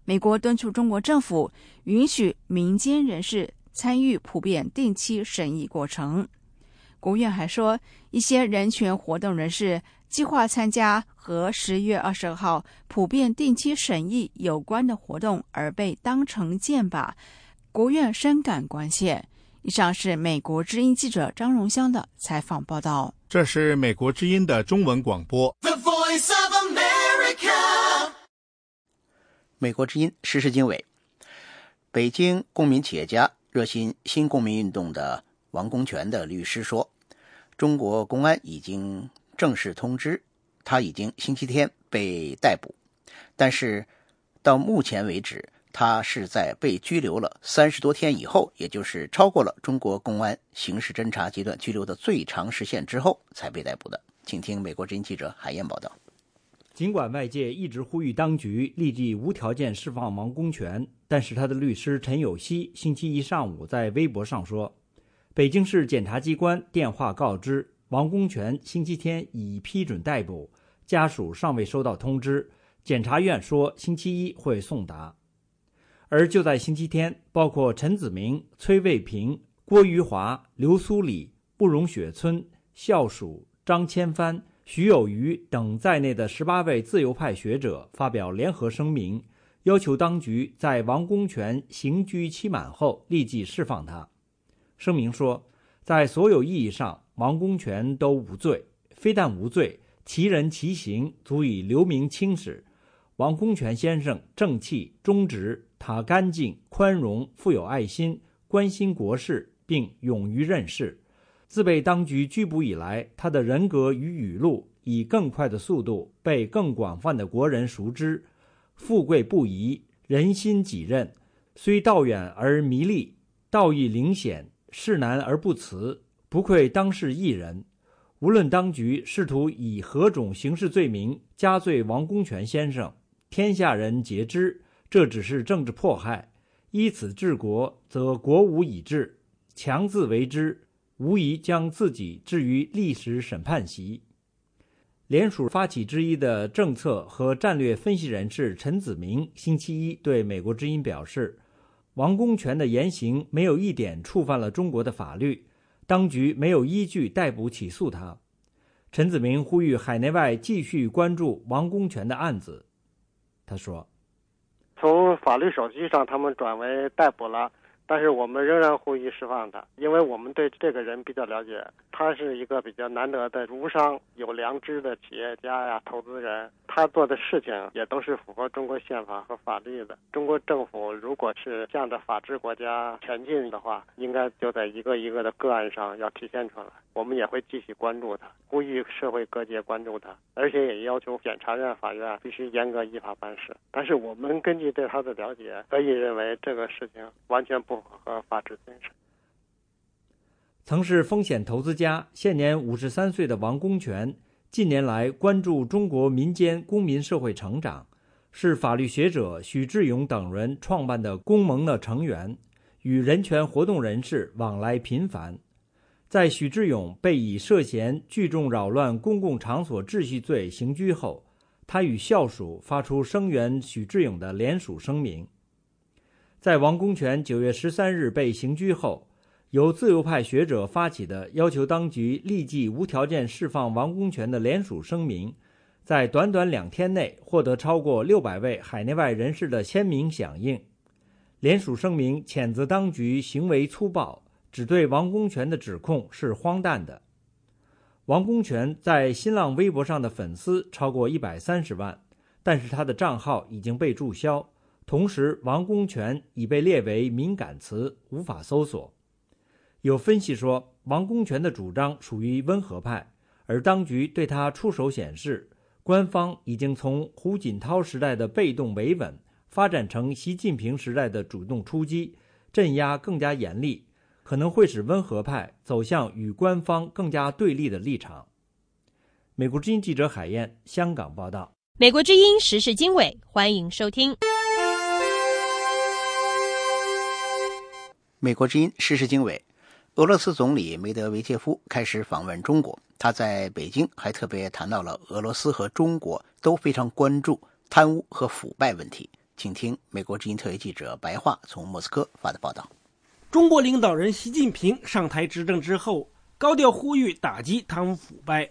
美国敦促中国政府允许民间人士参与普遍定期审议过程。国务院还说，一些人权活动人士。计划参加和十月二十二号普遍定期审议有关的活动而被当成箭靶，国务院深感关切。以上是美国之音记者张荣香的采访报道。这是美国之音的中文广播。美国之音时事经纬。北京公民企业家、热心新公民运动的王公权的律师说：“中国公安已经。”正式通知，他已经星期天被逮捕，但是到目前为止，他是在被拘留了三十多天以后，也就是超过了中国公安刑事侦查阶段拘留的最长时限之后才被逮捕的。请听美国之音记者海燕报道。尽管外界一直呼吁当局立即无条件释放王功权，但是他的律师陈有希星期一上午在微博上说，北京市检察机关电话告知。王功权星期天已批准逮捕，家属尚未收到通知。检察院说星期一会送达。而就在星期天，包括陈子明、崔卫平、郭余华、刘苏礼、不容雪村、校署、张千帆、徐有余等在内的十八位自由派学者发表联合声明，要求当局在王公权刑拘期满后立即释放他。声明说，在所有意义上。王公权都无罪，非但无罪，其人其行足以留名青史。王公权先生正气忠直，他干净、宽容、富有爱心，关心国事，并勇于任事。自被当局拘捕以来，他的人格与语录以更快的速度被更广泛的国人熟知。富贵不移，人心己任，虽道远而迷利，道义灵显，事难而不辞。不愧当世艺人，无论当局试图以何种刑事罪名加罪王公权先生，天下人皆知这只是政治迫害。依此治国，则国无以治；强自为之，无疑将自己置于历史审判席。联署发起之一的政策和战略分析人士陈子明星期一对美国之音表示，王公权的言行没有一点触犯了中国的法律，当局没有依据逮捕起诉他。陈子明呼吁海内外继续关注王公权的案子。他说：“从法律手续上，他们转为逮捕了。”但是我们仍然呼吁释放他，因为我们对这个人比较了解，他是一个比较难得的儒商、有良知的企业家呀、投资人。他做的事情也都是符合中国宪法和法律的。中国政府如果是向着法治国家前进的话，应该就在一个一个的个案上要体现出来。我们也会继续关注他，呼吁社会各界关注他，而且也要求检察院、法院必须严格依法办事。但是我们根据对他的了解，可以认为这个事情完全不符合法治精神。曾是风险投资家、现年五十三岁的王公权。近年来关注中国民间公民社会成长，是法律学者许志勇等人创办的公盟的成员，与人权活动人士往来频繁。在许志勇被以涉嫌聚众扰乱公共场所秩序罪刑拘后，他与校属发出声援许志勇的联署声明。在王公权九月十三日被刑拘后。由自由派学者发起的要求当局立即无条件释放王公权的联署声明，在短短两天内获得超过六百位海内外人士的签名响应。联署声明谴责当局行为粗暴，只对王公权的指控是荒诞的。王公权在新浪微博上的粉丝超过一百三十万，但是他的账号已经被注销，同时王公权已被列为敏感词，无法搜索。有分析说，王公权的主张属于温和派，而当局对他出手显示，官方已经从胡锦涛时代的被动维稳，发展成习近平时代的主动出击，镇压更加严厉，可能会使温和派走向与官方更加对立的立场。美国之音记者海燕，香港报道。美国之音时事经纬，欢迎收听。美国之音时事经纬。俄罗斯总理梅德韦杰夫开始访问中国，他在北京还特别谈到了俄罗斯和中国都非常关注贪污和腐败问题。请听美国之音特约记者白桦从莫斯科发的报道：中国领导人习近平上台执政之后，高调呼吁打击贪污腐败。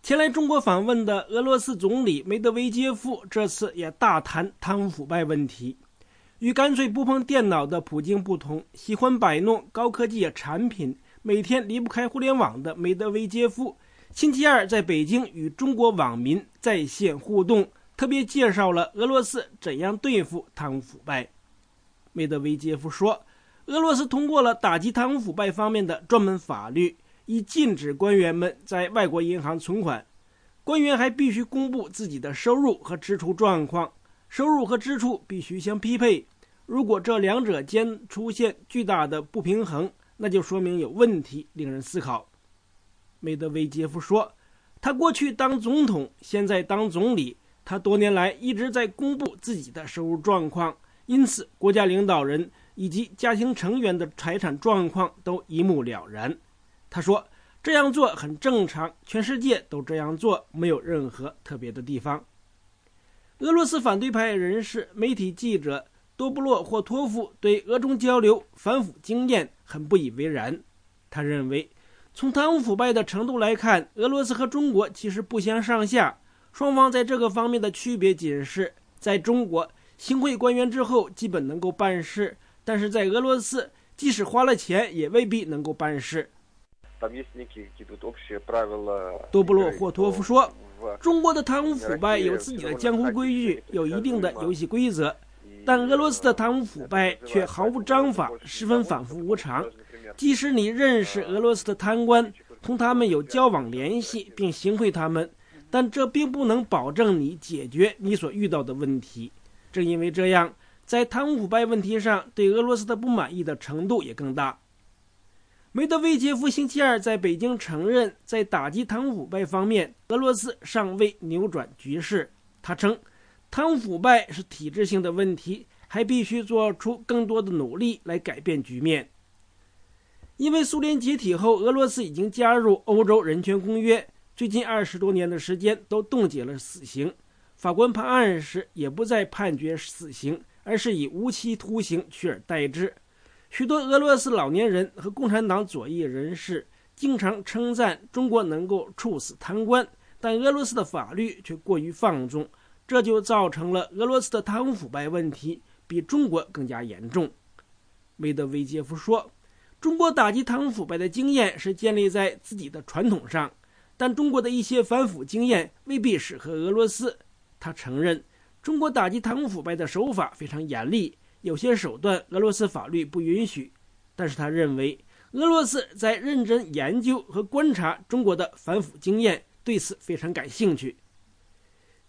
前来中国访问的俄罗斯总理梅德韦杰夫这次也大谈贪污腐败问题。与干脆不碰电脑的普京不同，喜欢摆弄高科技产品、每天离不开互联网的梅德韦杰夫，星期二在北京与中国网民在线互动，特别介绍了俄罗斯怎样对付贪污腐败。梅德韦杰夫说，俄罗斯通过了打击贪污腐败方面的专门法律，以禁止官员们在外国银行存款，官员还必须公布自己的收入和支出状况。收入和支出必须相匹配，如果这两者间出现巨大的不平衡，那就说明有问题，令人思考。梅德韦杰夫说：“他过去当总统，现在当总理，他多年来一直在公布自己的收入状况，因此国家领导人以及家庭成员的财产状况都一目了然。”他说：“这样做很正常，全世界都这样做，没有任何特别的地方。”俄罗斯反对派人士、媒体记者多布洛霍托夫对俄中交流反腐经验很不以为然。他认为，从贪污腐败的程度来看，俄罗斯和中国其实不相上下。双方在这个方面的区别仅是，在中国，行贿官员之后基本能够办事；但是在俄罗斯，即使花了钱，也未必能够办事。多布洛霍托夫说。中国的贪污腐败有自己的江湖规矩，有一定的游戏规则，但俄罗斯的贪污腐败却毫无章法，十分反复无常。即使你认识俄罗斯的贪官，同他们有交往联系，并行贿他们，但这并不能保证你解决你所遇到的问题。正因为这样，在贪污腐败问题上，对俄罗斯的不满意的程度也更大。梅德韦杰夫星期二在北京承认，在打击贪腐败方面，俄罗斯尚未扭转局势。他称，贪腐败是体制性的问题，还必须做出更多的努力来改变局面。因为苏联解体后，俄罗斯已经加入欧洲人权公约，最近二十多年的时间都冻结了死刑。法官判案时也不再判决死刑，而是以无期徒刑取而代之。许多俄罗斯老年人和共产党左翼人士经常称赞中国能够处死贪官，但俄罗斯的法律却过于放纵，这就造成了俄罗斯的贪污腐败问题比中国更加严重。梅德韦杰夫说：“中国打击贪污腐败的经验是建立在自己的传统上，但中国的一些反腐经验未必适合俄罗斯。”他承认，中国打击贪污腐败的手法非常严厉。有些手段俄罗斯法律不允许，但是他认为俄罗斯在认真研究和观察中国的反腐经验，对此非常感兴趣。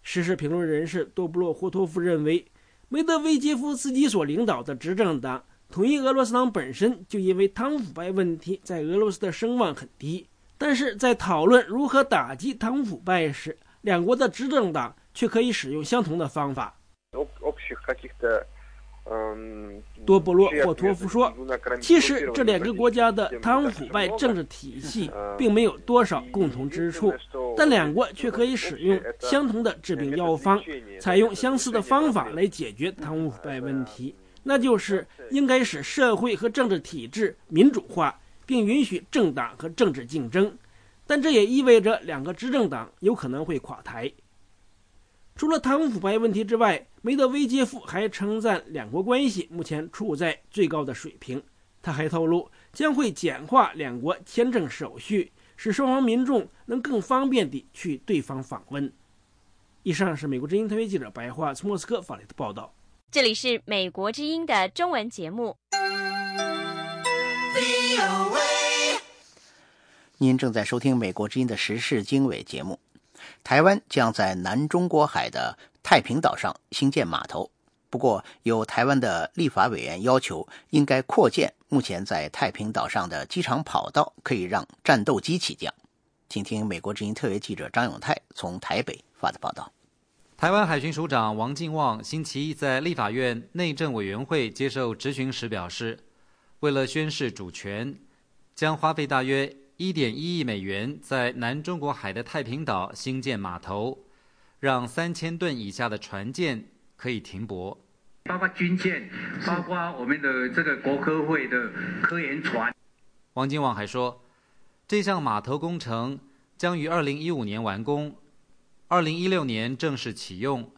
时事评论人士多布洛霍托夫认为，梅德韦杰夫自己所领导的执政党统一俄罗斯党本身就因为贪污腐败问题在俄罗斯的声望很低，但是在讨论如何打击贪污腐败时，两国的执政党却可以使用相同的方法。多布洛霍托夫说：“其实这两个国家的贪污腐败政治体系并没有多少共同之处，但两国却可以使用相同的治病药方，采用相似的方法来解决贪污腐败问题，那就是应该使社会和政治体制民主化，并允许政党和政治竞争。但这也意味着两个执政党有可能会垮台。”除了贪污腐败问题之外，梅德韦杰夫还称赞两国关系目前处在最高的水平。他还透露，将会简化两国签证手续，使双方民众能更方便地去对方访问。以上是美国之音特约记者白桦从莫斯科发来的报道。这里是美国之音的中文节目。您正在收听美国之音的时事经纬节目。台湾将在南中国海的太平岛上兴建码头，不过有台湾的立法委员要求，应该扩建目前在太平岛上的机场跑道，可以让战斗机起降。请听美国之音特约记者张永泰从台北发的报道。台湾海巡署长王进旺星期一在立法院内政委员会接受质询时表示，为了宣示主权，将花费大约。一点一亿美元在南中国海的太平岛兴建码头，让三千吨以下的船舰可以停泊，包括军舰，包括我们的这个国科会的科研船。王金旺还说，这项码头工程将于二零一五年完工，二零一六年正式启用，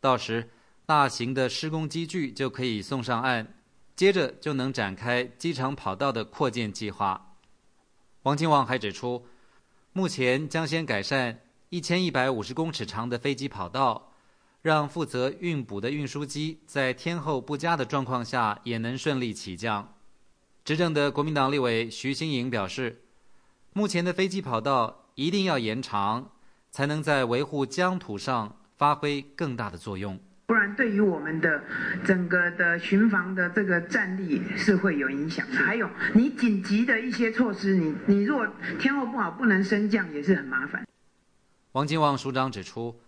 到时大型的施工机具就可以送上岸，接着就能展开机场跑道的扩建计划。王金旺还指出，目前将先改善一千一百五十公尺长的飞机跑道，让负责运补的运输机在天候不佳的状况下也能顺利起降。执政的国民党立委徐新颖表示，目前的飞机跑道一定要延长，才能在维护疆土上发挥更大的作用。不然，对于我们的整个的巡防的这个战力是会有影响的。还有，你紧急的一些措施，你你如果天候不好不能升降，也是很麻烦。王金旺署长指出，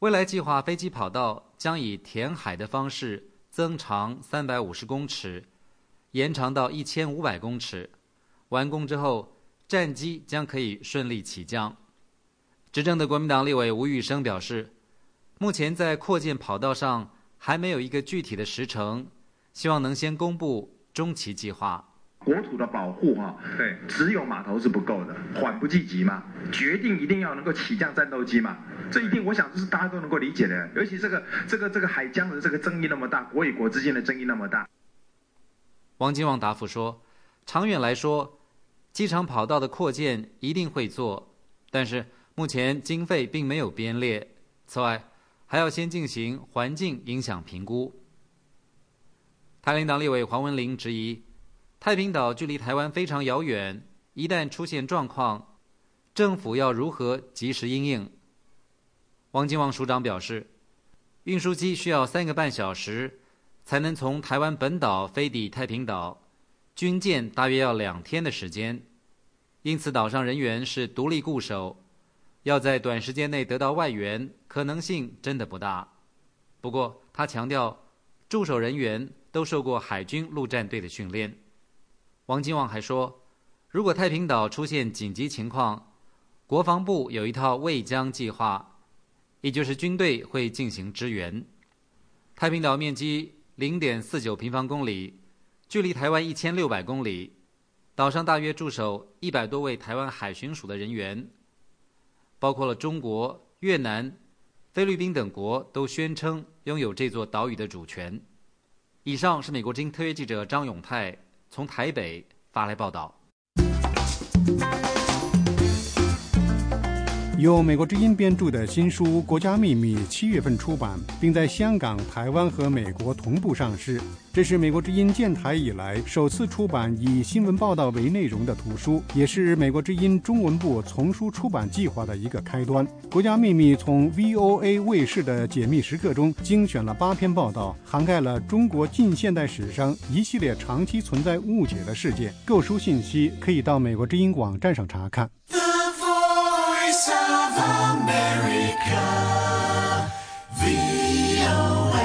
未来计划飞机跑道将以填海的方式增长三百五十公尺，延长到一千五百公尺。完工之后，战机将可以顺利起降。执政的国民党立委吴玉生表示。目前在扩建跑道上还没有一个具体的时程，希望能先公布中期计划。国土的保护哈，对，只有码头是不够的，缓不济急嘛。决定一定要能够起降战斗机嘛，这一定我想这是大家都能够理解的。尤其这个这个这个海疆的这个争议那么大，国与国之间的争议那么大。王金旺答复说，长远来说，机场跑道的扩建一定会做，但是目前经费并没有编列。此外，还要先进行环境影响评估。台领党立委黄文玲质疑，太平岛距离台湾非常遥远，一旦出现状况，政府要如何及时应应？王金旺署长表示，运输机需要三个半小时才能从台湾本岛飞抵太平岛，军舰大约要两天的时间，因此岛上人员是独立固守，要在短时间内得到外援可能性真的不大。不过他强调，驻守人员都受过海军陆战队的训练。王金旺还说，如果太平岛出现紧急情况，国防部有一套“未将计划”，也就是军队会进行支援。太平岛面积零点四九平方公里，距离台湾一千六百公里，岛上大约驻守一百多位台湾海巡署的人员，包括了中国、越南、菲律宾等国都宣称拥有这座岛屿的主权。以上是美国之音特约记者张永泰从台北发来报道。由美国之音编著的新书《国家秘密》七月份出版，并在香港、台湾和美国同步上市。这是美国之音建台以来首次出版以新闻报道为内容的图书，也是美国之音中文部丛书出版计划的一个开端。《国家秘密》从 VOA 卫视的解密时刻中精选了八篇报道，涵盖了中国近现代史上一系列长期存在误解的事件。购书信息可以到美国之音网站上查看。Of America, VOA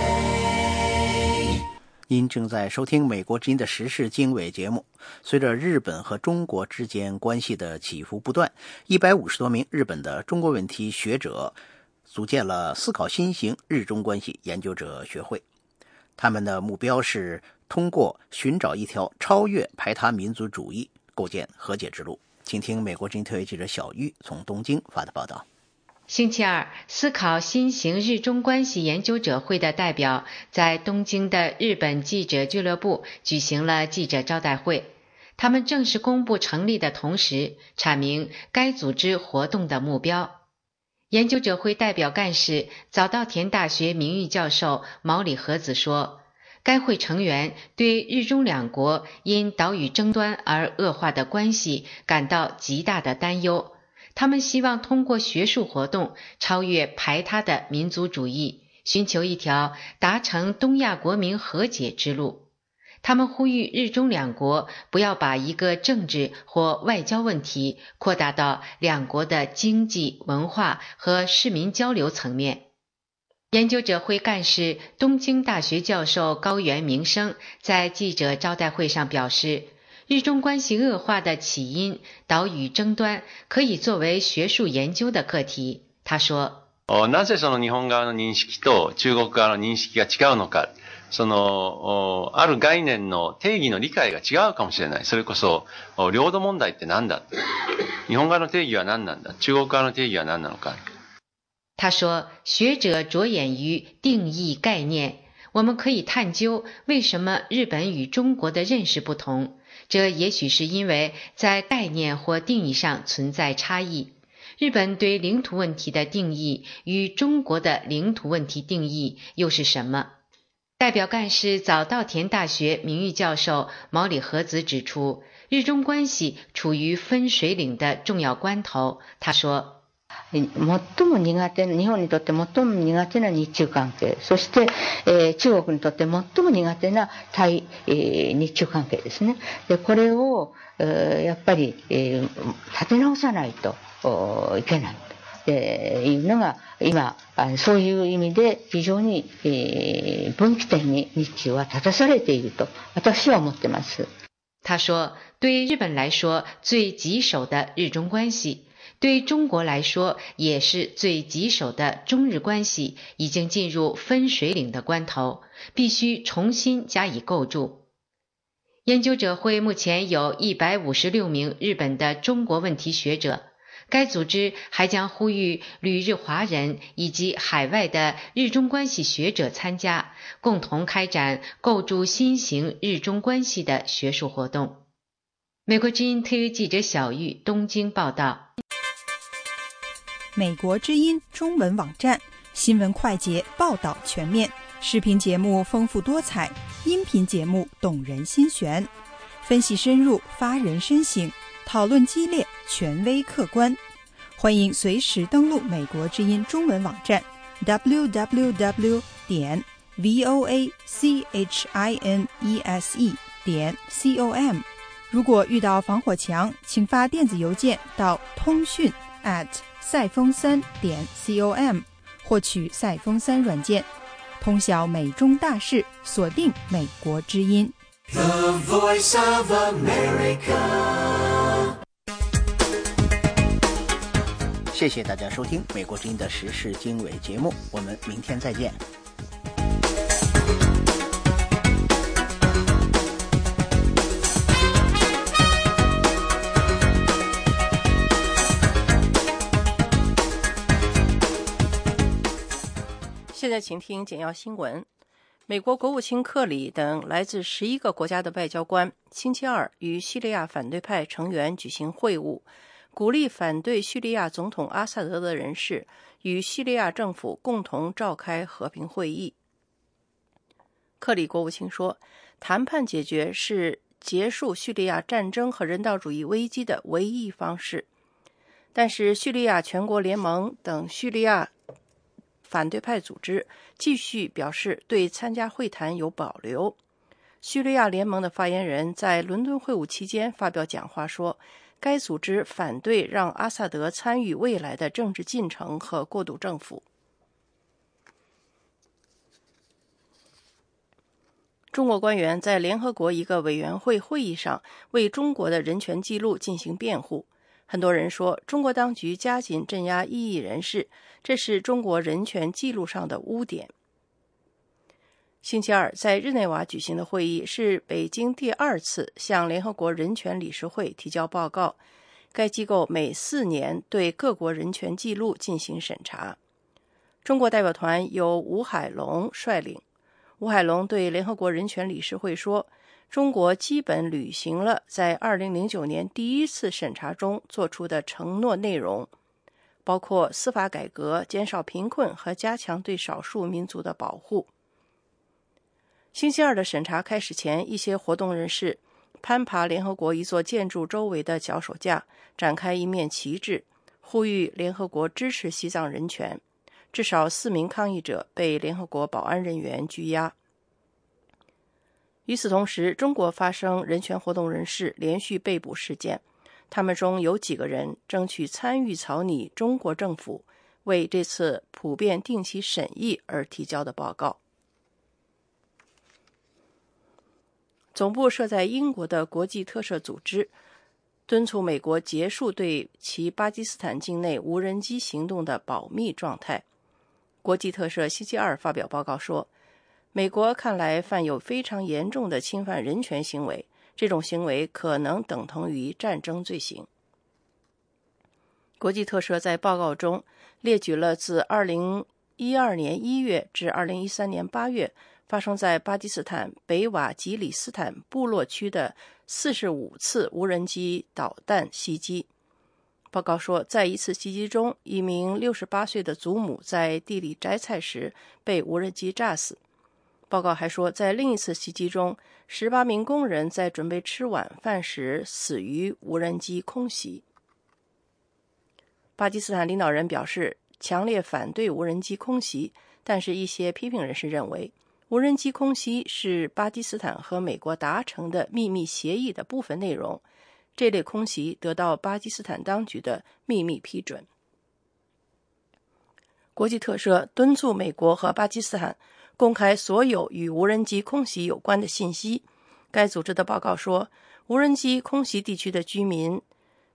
您正在收听美国之音的时事经纬节目。随着日本和中国之间关系的起伏不断，一百五十多名日本的中国问题学者组建了思考新型日中关系研究者学会。他们的目标是通过寻找一条超越排他民族主义、构建和解之路。请听美国之音特约记者小玉从东京发的报道。星期二，思考新型日中关系研究者会的代表在东京的日本记者俱乐部举行了记者招待会。他们正式公布成立的同时，阐明该组织活动的目标。研究者会代表干事早稻田大学名誉教授毛里和子说：“该会成员对日中两国因岛屿争端而恶化的关系感到极大的担忧。”他们希望通过学术活动超越排他的民族主义，寻求一条达成东亚国民和解之路。他们呼吁日中两国不要把一个政治或外交问题扩大到两国的经济、文化和市民交流层面。研究者会干事东京大学教授高原明生在记者招待会上表示。日中关系恶化的起因，岛屿争端可以作为学术研究的课题。他说：“なぜその日本側の認識と中国側の認識が違うのか、そのある概念の定義の理解が違うかもしれない。それこそ領土問題って何だ？日本側の定義は何なんだ？中国側の定義は何なのか？” 他说：“学者着眼于定义概念，我们可以探究为什么日本与中国的认识不同。”这也许是因为在概念或定义上存在差异。日本对领土问题的定义与中国的领土问题定义又是什么？代表干事早稻田大学名誉教授毛里和子指出，日中关系处于分水岭的重要关头。他说。最も苦手日本にとって最も苦手な日中関係そして、えー、中国にとって最も苦手な対、えー、日中関係ですねでこれを、えー、やっぱり、えー、立て直さないといけないというのが今そういう意味で非常に、えー、分岐点に日中は立たされていると私は思ってます。他说：“对日本来说，最棘手的日中关系。”对中国来说，也是最棘手的中日关系已经进入分水岭的关头，必须重新加以构筑。研究者会目前有一百五十六名日本的中国问题学者，该组织还将呼吁旅日华人以及海外的日中关系学者参加，共同开展构筑新型日中关系的学术活动。美国之音特约记者小玉东京报道。美国之音中文网站新闻快捷，报道全面，视频节目丰富多彩，音频节目动人心弦，分析深入，发人深省，讨论激烈，权威客观。欢迎随时登录美国之音中文网站，www. 点 v o a c h i n e s e 点 c o m。如果遇到防火墙，请发电子邮件到通讯 at 赛风三点 com，获取赛风三软件，通晓美中大事，锁定美国之音。The Voice of America。谢谢大家收听《美国之音》的时事经纬节目，我们明天再见。现在请听简要新闻。美国国务卿克里等来自十一个国家的外交官星期二与叙利亚反对派成员举行会晤，鼓励反对叙利亚总统阿萨德的人士与叙利亚政府共同召开和平会议。克里国务卿说，谈判解决是结束叙利亚战争和人道主义危机的唯一方式，但是叙利亚全国联盟等叙利亚。反对派组织继续表示对参加会谈有保留。叙利亚联盟的发言人在伦敦会晤期间发表讲话说，该组织反对让阿萨德参与未来的政治进程和过渡政府。中国官员在联合国一个委员会会议上为中国的人权记录进行辩护。很多人说，中国当局加紧镇压异议人士，这是中国人权记录上的污点。星期二在日内瓦举行的会议是北京第二次向联合国人权理事会提交报告。该机构每四年对各国人权记录进行审查。中国代表团由吴海龙率领。吴海龙对联合国人权理事会说。中国基本履行了在2009年第一次审查中做出的承诺内容，包括司法改革、减少贫困和加强对少数民族的保护。星期二的审查开始前，一些活动人士攀爬联合国一座建筑周围的脚手架，展开一面旗帜，呼吁联合国支持西藏人权。至少四名抗议者被联合国保安人员拘押。与此同时，中国发生人权活动人士连续被捕事件，他们中有几个人争取参与草拟中国政府为这次普遍定期审议而提交的报告。总部设在英国的国际特赦组织敦促美国结束对其巴基斯坦境内无人机行动的保密状态。国际特赦星期二发表报告说。美国看来犯有非常严重的侵犯人权行为，这种行为可能等同于战争罪行。国际特赦在报告中列举了自2012年1月至2013年8月发生在巴基斯坦北瓦吉里斯坦部落区的45次无人机导弹袭击。报告说，在一次袭击中，一名68岁的祖母在地里摘菜时被无人机炸死。报告还说，在另一次袭击中，十八名工人在准备吃晚饭时死于无人机空袭。巴基斯坦领导人表示强烈反对无人机空袭，但是，一些批评人士认为，无人机空袭是巴基斯坦和美国达成的秘密协议的部分内容。这类空袭得到巴基斯坦当局的秘密批准。国际特赦敦促美国和巴基斯坦。公开所有与无人机空袭有关的信息。该组织的报告说，无人机空袭地区的居民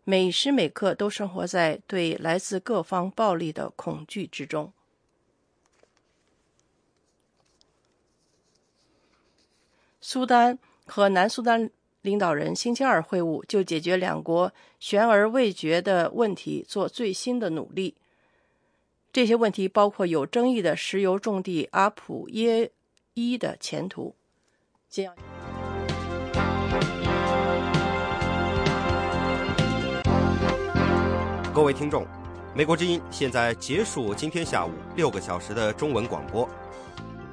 每时每刻都生活在对来自各方暴力的恐惧之中。苏丹和南苏丹领导人星期二会晤，就解决两国悬而未决的问题做最新的努力。这些问题包括有争议的石油重地阿普耶伊的前途。各位听众，美国之音现在结束今天下午六个小时的中文广播，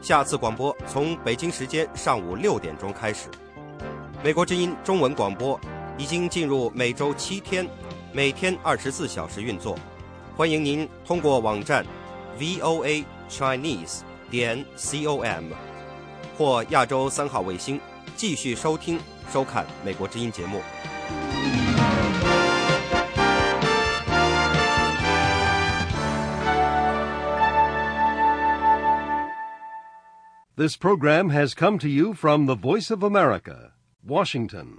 下次广播从北京时间上午六点钟开始。美国之音中文广播已经进入每周七天，每天二十四小时运作。欢迎您通过网站 voa chinese 点 com 或亚洲三号卫星 继续收听、收看《美国之音》节目。 This program has come to you from the Voice of America, Washington.